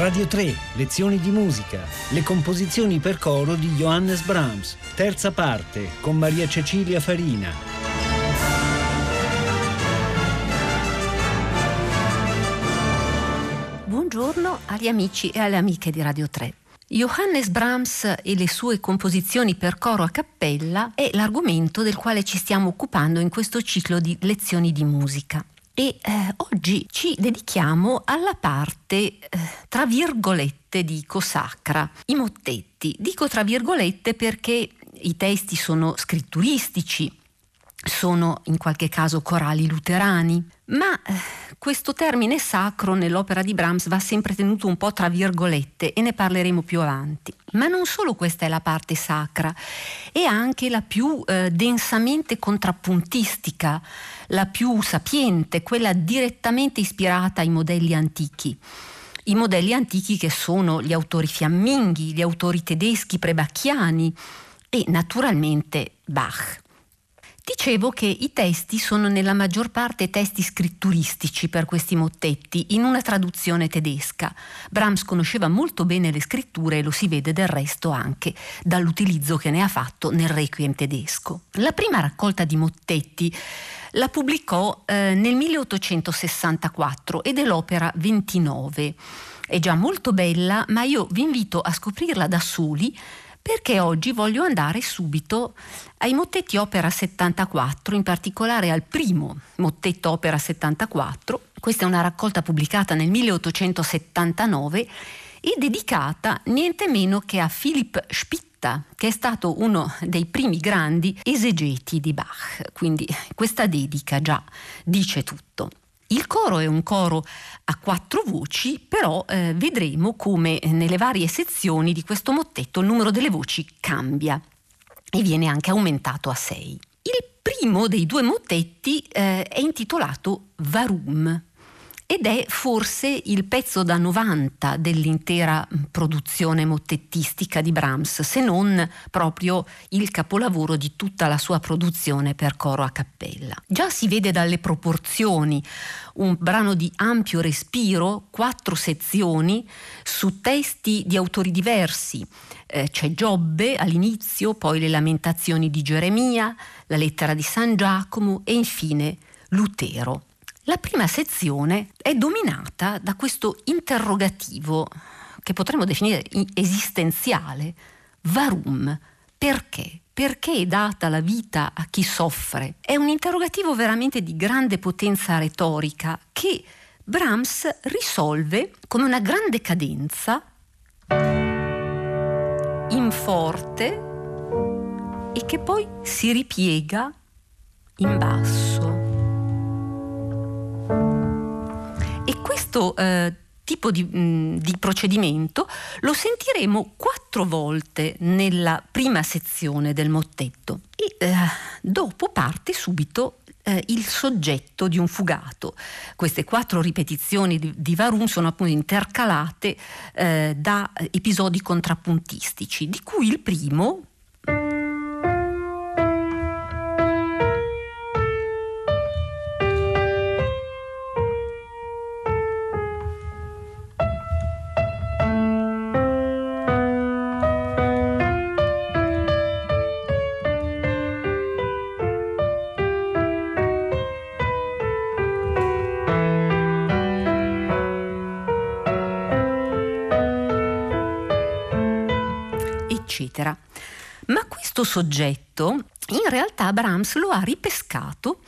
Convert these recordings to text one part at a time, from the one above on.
Radio 3, lezioni di musica, le composizioni per coro di Johannes Brahms, terza parte con Maria Cecilia Farina. Buongiorno agli amici e alle amiche di Radio 3. Johannes Brahms e le sue composizioni per coro a cappella è l'argomento del quale ci stiamo occupando in questo ciclo di lezioni di musica e eh, oggi ci dedichiamo alla parte, eh, tra virgolette, dico sacra, i mottetti. Dico tra virgolette perché i testi sono scritturistici, sono in qualche caso corali luterani, ma eh, questo termine sacro nell'opera di Brahms va sempre tenuto un po' tra virgolette e ne parleremo più avanti. Ma non solo questa è la parte sacra, è anche la più eh, densamente contrappuntistica, la più sapiente, quella direttamente ispirata ai modelli antichi. I modelli antichi che sono gli autori fiamminghi, gli autori tedeschi prebacchiani e naturalmente Bach. Dicevo che i testi sono nella maggior parte testi scritturistici per questi mottetti, in una traduzione tedesca. Brahms conosceva molto bene le scritture e lo si vede del resto anche dall'utilizzo che ne ha fatto nel Requiem tedesco. La prima raccolta di mottetti la pubblicò eh, nel 1864 ed è l'opera 29. È già molto bella, ma io vi invito a scoprirla da soli perché oggi voglio andare subito ai mottetti opera 74, in particolare al primo mottetto opera 74. Questa è una raccolta pubblicata nel 1879 e dedicata niente meno che a Philipp Spitta, che è stato uno dei primi grandi esegeti di Bach. Quindi questa dedica già dice tutto. Il coro è un coro a quattro voci, però eh, vedremo come nelle varie sezioni di questo mottetto il numero delle voci cambia e viene anche aumentato a sei. Il primo dei due mottetti eh, è intitolato Varum ed è forse il pezzo da 90 dell'intera produzione mottettistica di Brahms, se non proprio il capolavoro di tutta la sua produzione per coro a cappella. Già si vede dalle proporzioni un brano di ampio respiro, quattro sezioni su testi di autori diversi. Eh, c'è Giobbe all'inizio, poi le lamentazioni di Geremia, la lettera di San Giacomo e infine Lutero. La prima sezione è dominata da questo interrogativo che potremmo definire esistenziale. Varum, perché? Perché è data la vita a chi soffre? È un interrogativo veramente di grande potenza retorica che Brahms risolve con una grande cadenza in forte e che poi si ripiega in basso. E questo eh, tipo di, mh, di, procedimento lo sentiremo quattro volte nella prima sezione del mottetto e eh, dopo parte subito eh, il soggetto di un fugato. Queste quattro ripetizioni di, di Varun sono appunto intercalate eh, da episodi contrappuntistici, di cui il primo, eccetera. Ma questo soggetto in realtà Brahms lo ha ripescato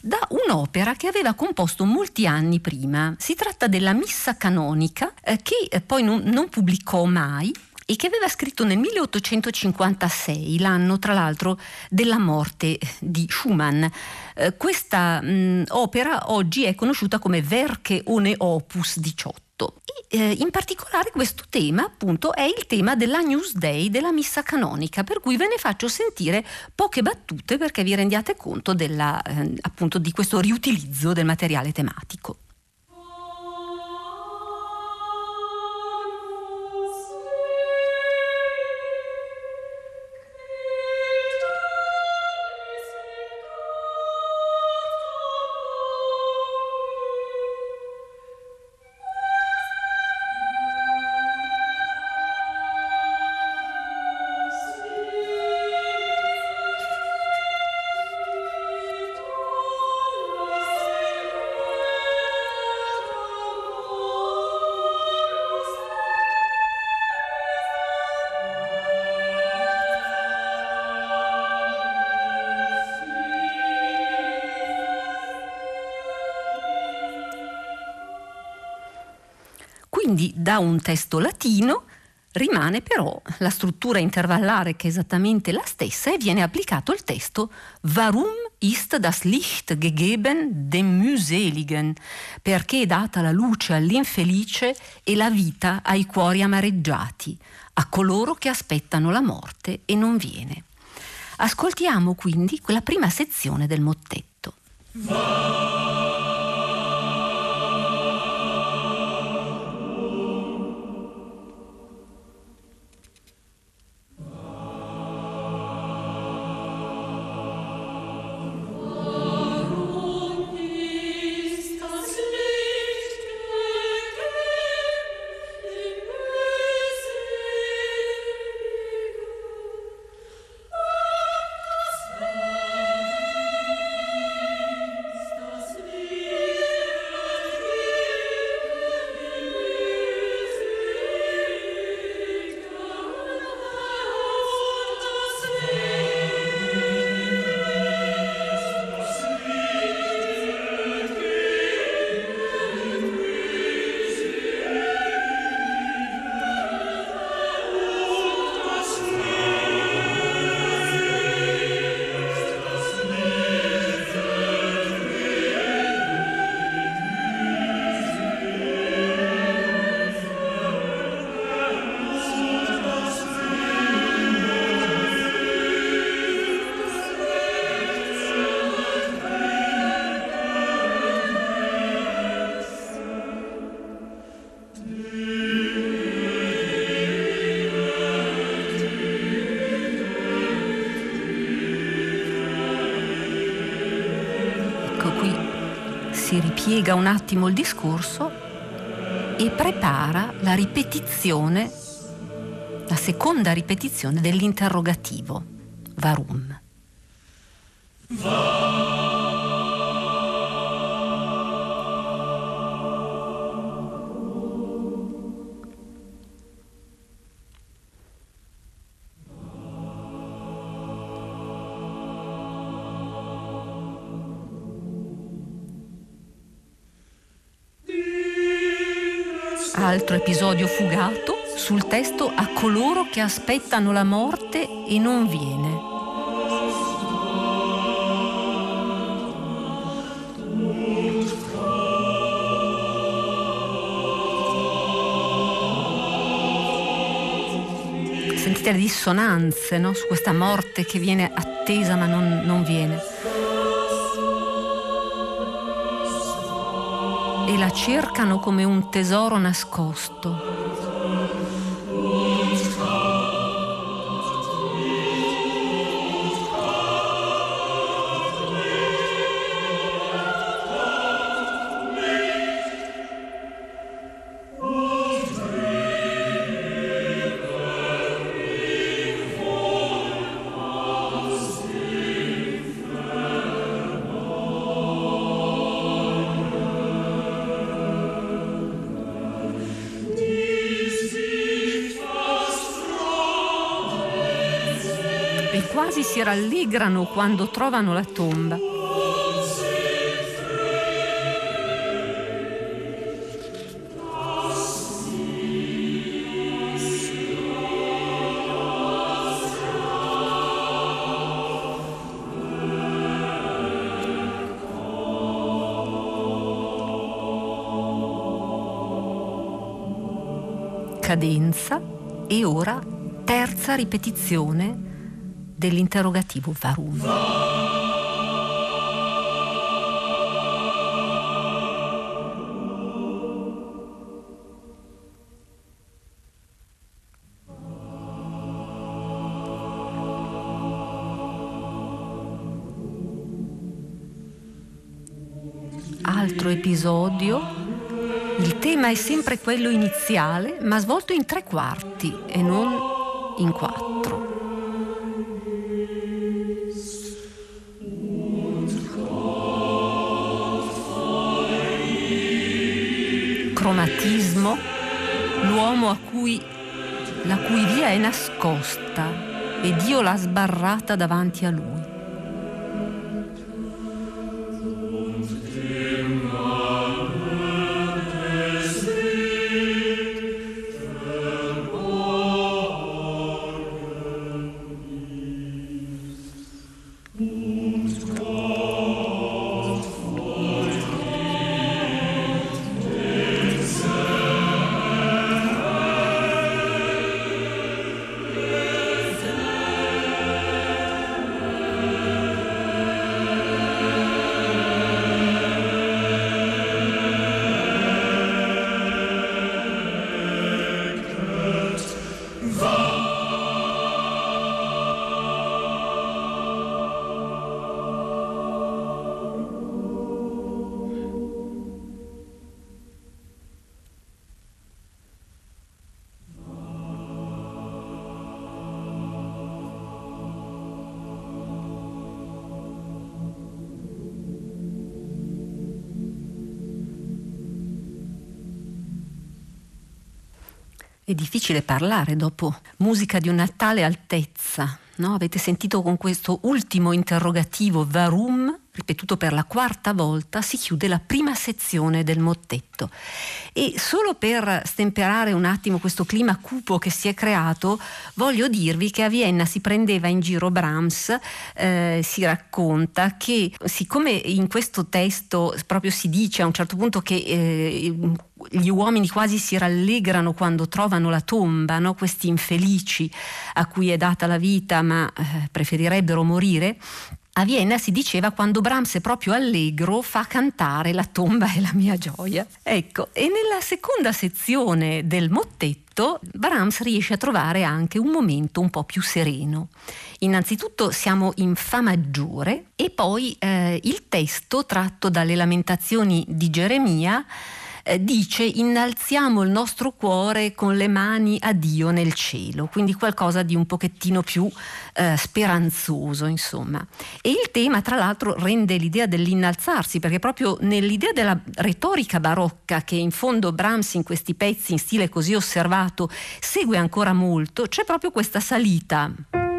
da un'opera che aveva composto molti anni prima. Si tratta della Missa canonica eh, che eh, poi non, non pubblicò mai e che aveva scritto nel 1856, l'anno tra l'altro della morte di Schumann. Eh, questa mh, opera oggi è conosciuta come Werke ohne Opus 18 e eh, in particolare questo tema appunto è il tema della Newsday, della missa canonica, per cui ve ne faccio sentire poche battute perché vi rendiate conto della, eh, appunto di questo riutilizzo del materiale tematico. Quindi da un testo latino rimane però la struttura intervallare che è esattamente la stessa e viene applicato il testo Warum ist das Licht gegeben dem Mühseligen? Perché è data la luce all'infelice e la vita ai cuori amareggiati, a coloro che aspettano la morte e non viene. Ascoltiamo quindi quella prima sezione del mottetto. Piega un attimo il discorso e prepara la ripetizione, la seconda ripetizione dell'interrogativo. Varum. Altro episodio fugato sul testo a coloro che aspettano la morte e non viene. Sentite le dissonanze no? su questa morte che viene attesa ma non, non viene. E la cercano come un tesoro nascosto. Rallegrano quando trovano la tomba. cadenza e ora terza ripetizione dell'interrogativo Varum. Altro episodio il tema è sempre quello iniziale, ma svolto in tre quarti e non in quattro. Cromatismo, l'uomo cui, la cui via è nascosta e Dio l'ha sbarrata davanti a lui. È difficile parlare dopo musica di una tale altezza. No? Avete sentito con questo ultimo interrogativo Varum ripetuto per la quarta volta, si chiude la prima sezione del mottetto. E solo per stemperare un attimo questo clima cupo che si è creato, voglio dirvi che a Vienna si prendeva in giro Brahms, eh, si racconta che siccome in questo testo proprio si dice a un certo punto che eh, gli uomini quasi si rallegrano quando trovano la tomba, no? questi infelici a cui è data la vita ma eh, preferirebbero morire, a Vienna si diceva quando Brahms è proprio allegro fa cantare la tomba e la mia gioia. Ecco, e nella seconda sezione del mottetto Brahms riesce a trovare anche un momento un po' più sereno. Innanzitutto siamo in Fa maggiore e poi eh, il testo tratto dalle lamentazioni di Geremia eh, dice innalziamo il nostro cuore con le mani a Dio nel cielo, quindi qualcosa di un pochettino più eh, speranzoso, insomma. E il tema, tra l'altro, rende l'idea dell'innalzarsi, perché proprio nell'idea della retorica barocca, che in fondo Brahms in questi pezzi in stile così osservato segue ancora molto, c'è proprio questa salita.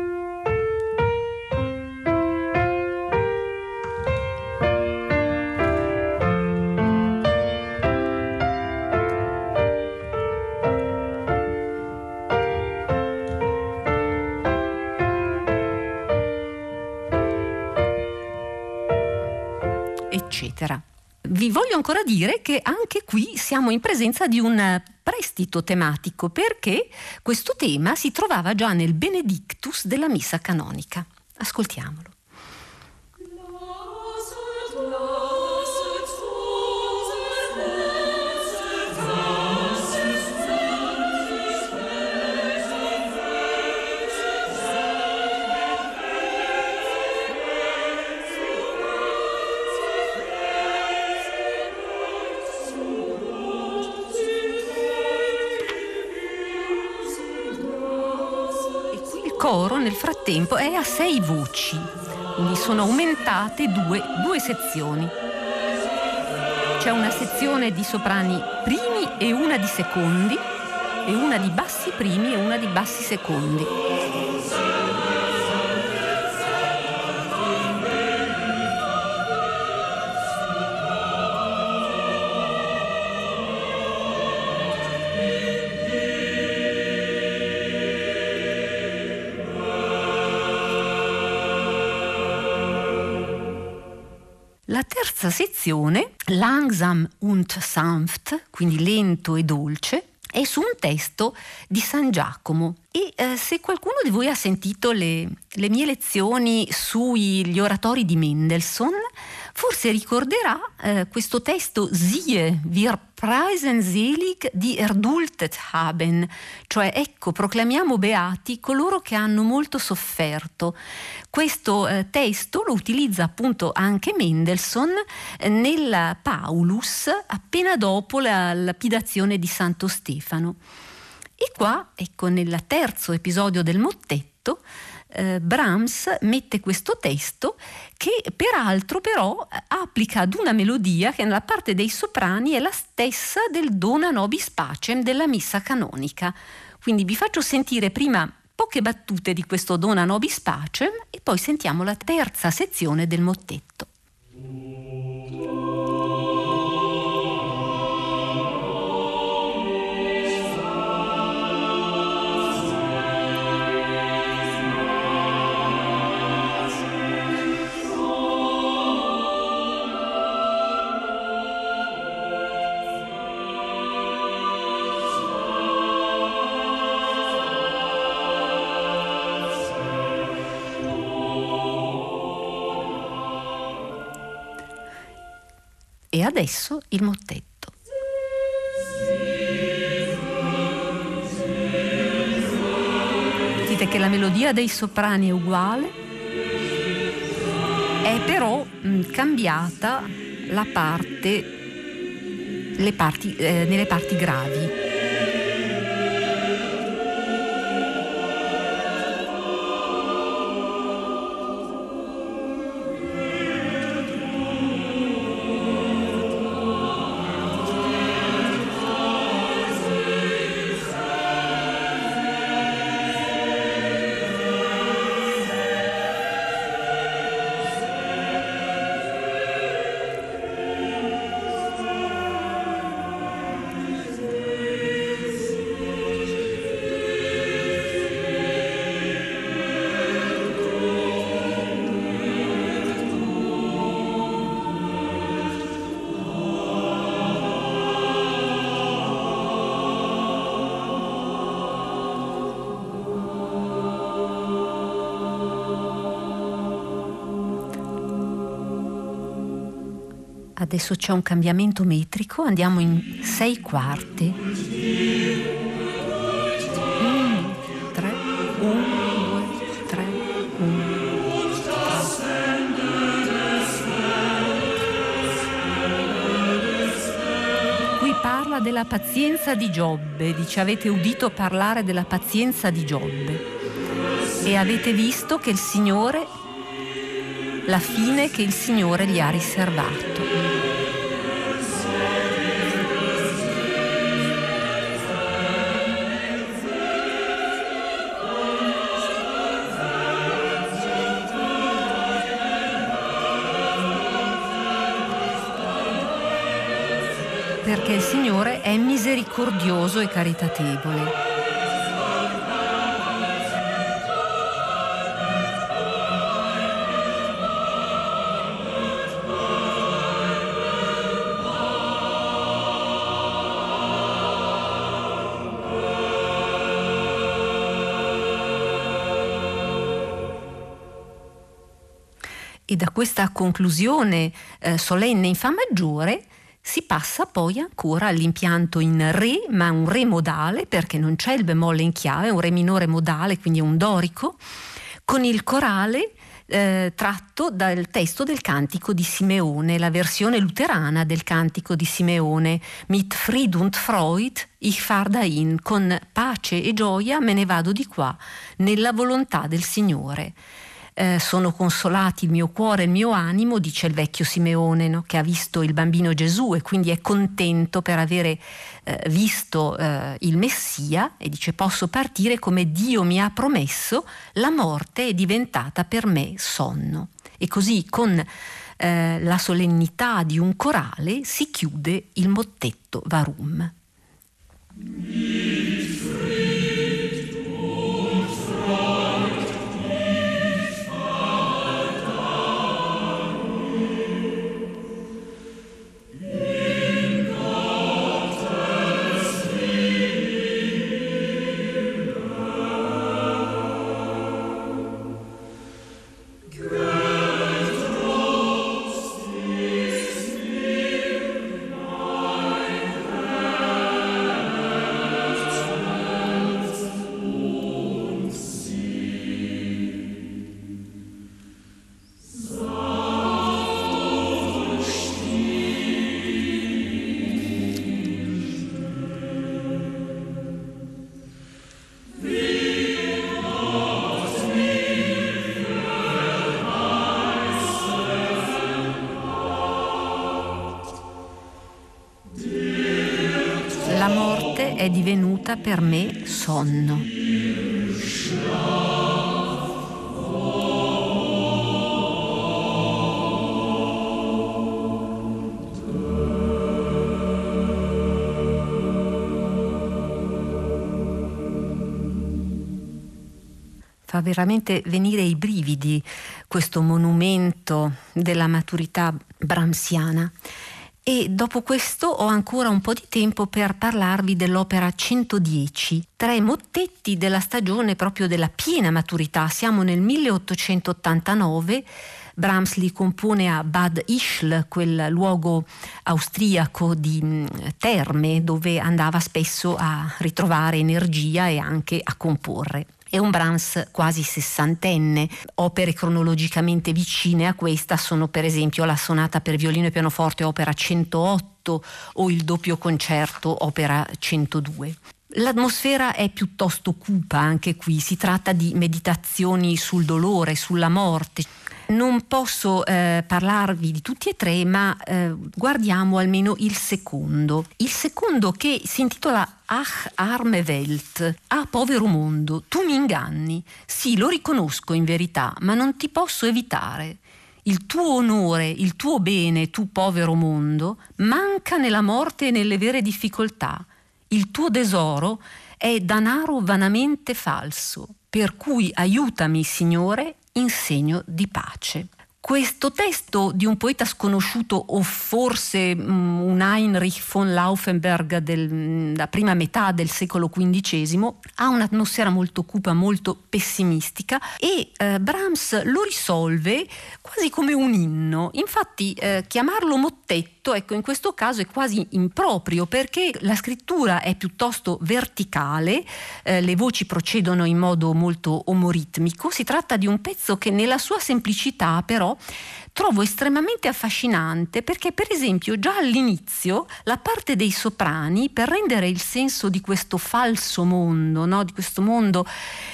Eccetera. Vi voglio ancora dire che anche qui siamo in presenza di un prestito tematico perché questo tema si trovava già nel Benedictus della Missa canonica. Ascoltiamolo. Coro nel frattempo è a sei voci, quindi sono aumentate due, due sezioni. C'è una sezione di soprani primi e una di secondi, e una di bassi primi e una di bassi secondi. Terza sezione, langsam und sanft, quindi lento e dolce, è su un testo di San Giacomo. E eh, se qualcuno di voi ha sentito le, le mie lezioni sugli oratori di Mendelssohn, forse ricorderà eh, questo testo Siehe, wir preisen selig die erdultet haben, cioè ecco, proclamiamo beati coloro che hanno molto sofferto. Questo eh, testo lo utilizza appunto anche Mendelssohn eh, nel Paulus appena dopo la lapidazione di Santo Stefano. E qua, ecco, nel terzo episodio del mottetto, eh, Brahms mette questo testo che peraltro però applica ad una melodia che nella parte dei soprani è la stessa del Dona Nobis Pacem della missa canonica. Quindi vi faccio sentire prima poche battute di questo Dona Nobis Pacem e poi sentiamo la terza sezione del mottetto. Adesso il mottetto. Sentite che la melodia dei soprani è uguale, è però mh, cambiata la parte, le parti, eh, nelle parti gravi. Adesso c'è un cambiamento metrico, andiamo in sei quarti. della pazienza di Giobbe, dice avete udito parlare della pazienza di Giobbe e avete visto che il Signore, la fine che il Signore gli ha riservato. Perché il Signore è misericordioso e caritatevole. E da questa conclusione eh, solenne in Fa maggiore si passa poi ancora all'impianto in Re, ma un Re modale perché non c'è il bemolle in chiave, è un Re minore modale, quindi un dorico, con il corale eh, tratto dal testo del cantico di Simeone, la versione luterana del cantico di Simeone, mit Fried und Freud, ich fahr dahin, con pace e gioia me ne vado di qua, nella volontà del Signore eh, sono consolati il mio cuore e il mio animo, dice il vecchio Simeone no? che ha visto il bambino Gesù e quindi è contento per avere eh, visto eh, il Messia e dice posso partire come Dio mi ha promesso, la morte è diventata per me sonno. E così con eh, la solennità di un corale si chiude il mottetto Varum. È divenuta per me sonno. Fa veramente venire i brividi questo monumento della maturità bramsiana. E dopo questo ho ancora un po' di tempo per parlarvi dell'opera 110, tre mottetti della stagione proprio della piena maturità. Siamo nel 1889. Brahms li compone a Bad Ischl, quel luogo austriaco di mm, terme dove andava spesso a ritrovare energia e anche a comporre. È un Brahms quasi sessantenne. Opere cronologicamente vicine a questa sono per esempio la sonata per violino e pianoforte opera 108 o il doppio concerto opera 102. L'atmosfera è piuttosto cupa anche qui, si tratta di meditazioni sul dolore, sulla morte. Non posso eh, parlarvi di tutti e tre, ma eh, guardiamo almeno il secondo. Il secondo che si intitola Ach arme Welt, ah povero mondo, tu mi inganni. Sì, lo riconosco in verità, ma non ti posso evitare. Il tuo onore, il tuo bene, tu povero mondo, manca nella morte e nelle vere difficoltà. Il tuo tesoro è danaro vanamente falso, per cui aiutami, Signore, in segno di pace. Questo testo di un poeta sconosciuto o forse um, un Heinrich von Laufenberg della mm, prima metà del secolo XV ha un'atmosfera molto cupa, molto pessimistica e eh, Brahms lo risolve quasi come un inno. Infatti eh, chiamarlo mottetto, ecco, in questo caso è quasi improprio perché la scrittura è piuttosto verticale, eh, le voci procedono in modo molto omoritmico, si tratta di un pezzo che nella sua semplicità però trovo estremamente affascinante perché per esempio già all'inizio la parte dei soprani per rendere il senso di questo falso mondo, no? di questo mondo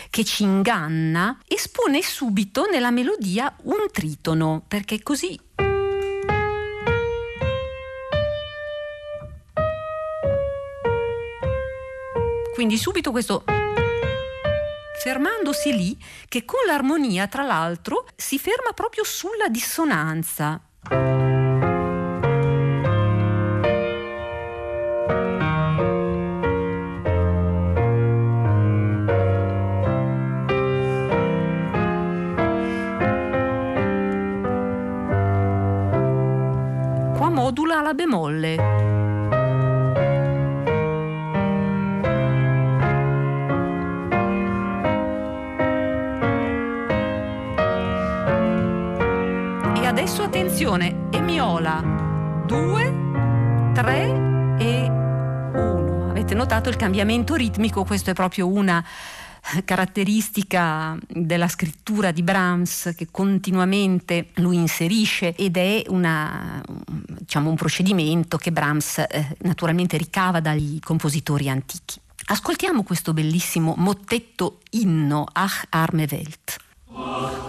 che ci inganna, espone subito nella melodia un tritono perché così quindi subito questo fermandosi lì che con l'armonia, tra l'altro, si ferma proprio sulla dissonanza. Qua modula la bemolle. Attenzione, emiola 2, 3 e 1. Avete notato il cambiamento ritmico? Questo è proprio una caratteristica della scrittura di Brahms che continuamente lui inserisce ed è una, diciamo, un procedimento che Brahms eh, naturalmente ricava dagli compositori antichi. Ascoltiamo questo bellissimo mottetto inno Ach arme Welt.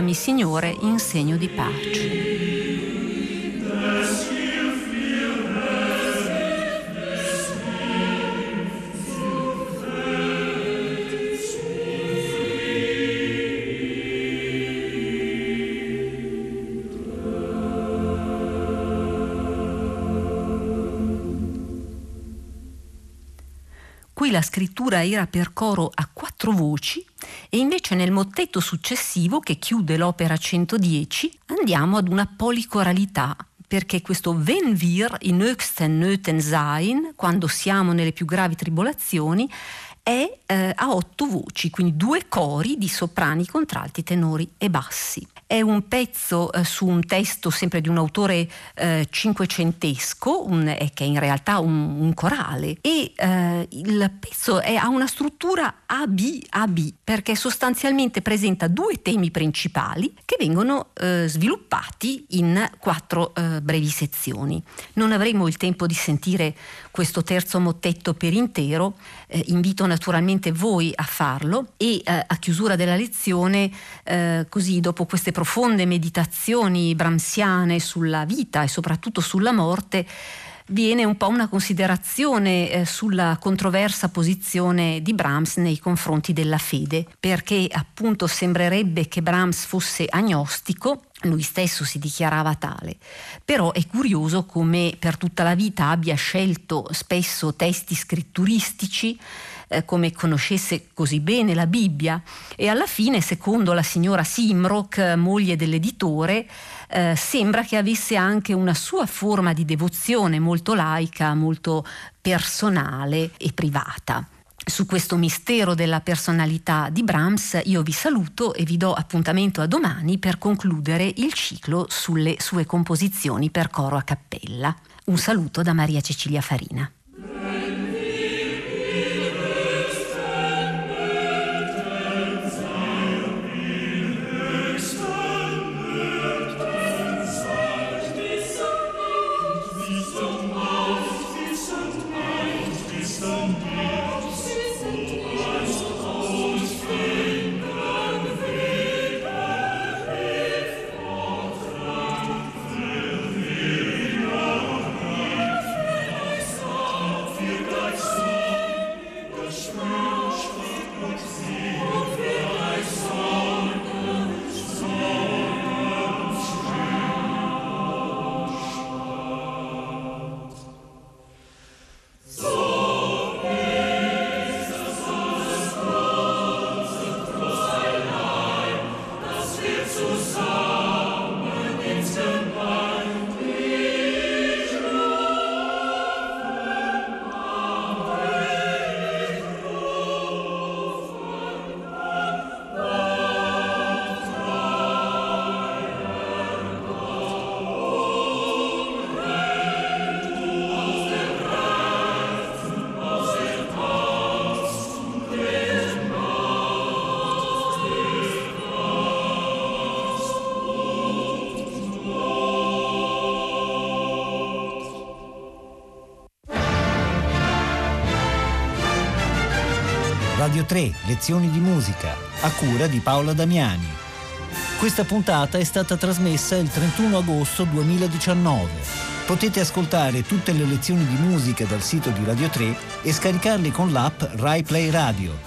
Aiutami Signore in segno di pace. La scrittura era per coro a quattro voci e invece nel mottetto successivo, che chiude l'opera 110, andiamo ad una policoralità perché questo wenn wir in höchsten Nöten sein, quando siamo nelle più gravi tribolazioni, è eh, a otto voci, quindi due cori di soprani, contralti, tenori e bassi. È un pezzo eh, su un testo sempre di un autore eh, cinquecentesco, un, eh, che è in realtà un, un corale, e eh, il pezzo è, ha una struttura AB-AB, perché sostanzialmente presenta due temi principali che vengono eh, sviluppati in quattro eh, brevi sezioni. Non avremo il tempo di sentire questo terzo mottetto per intero, invito naturalmente voi a farlo e a chiusura della lezione, così dopo queste profonde meditazioni bramsiane sulla vita e soprattutto sulla morte, viene un po' una considerazione eh, sulla controversa posizione di Brahms nei confronti della fede, perché appunto sembrerebbe che Brahms fosse agnostico lui stesso si dichiarava tale, però è curioso come per tutta la vita abbia scelto spesso testi scritturistici, eh, come conoscesse così bene la Bibbia e alla fine, secondo la signora Simrock, moglie dell'editore, eh, sembra che avesse anche una sua forma di devozione molto laica, molto personale e privata su questo mistero della personalità di Brahms io vi saluto e vi do appuntamento a domani per concludere il ciclo sulle sue composizioni per coro a cappella. Un saluto da Maria Cecilia Farina. Radio 3, lezioni di musica, a cura di Paola Damiani. Questa puntata è stata trasmessa il 31 agosto 2019. Potete ascoltare tutte le lezioni di musica dal sito di Radio 3 e scaricarle con l'app RaiPlay Radio.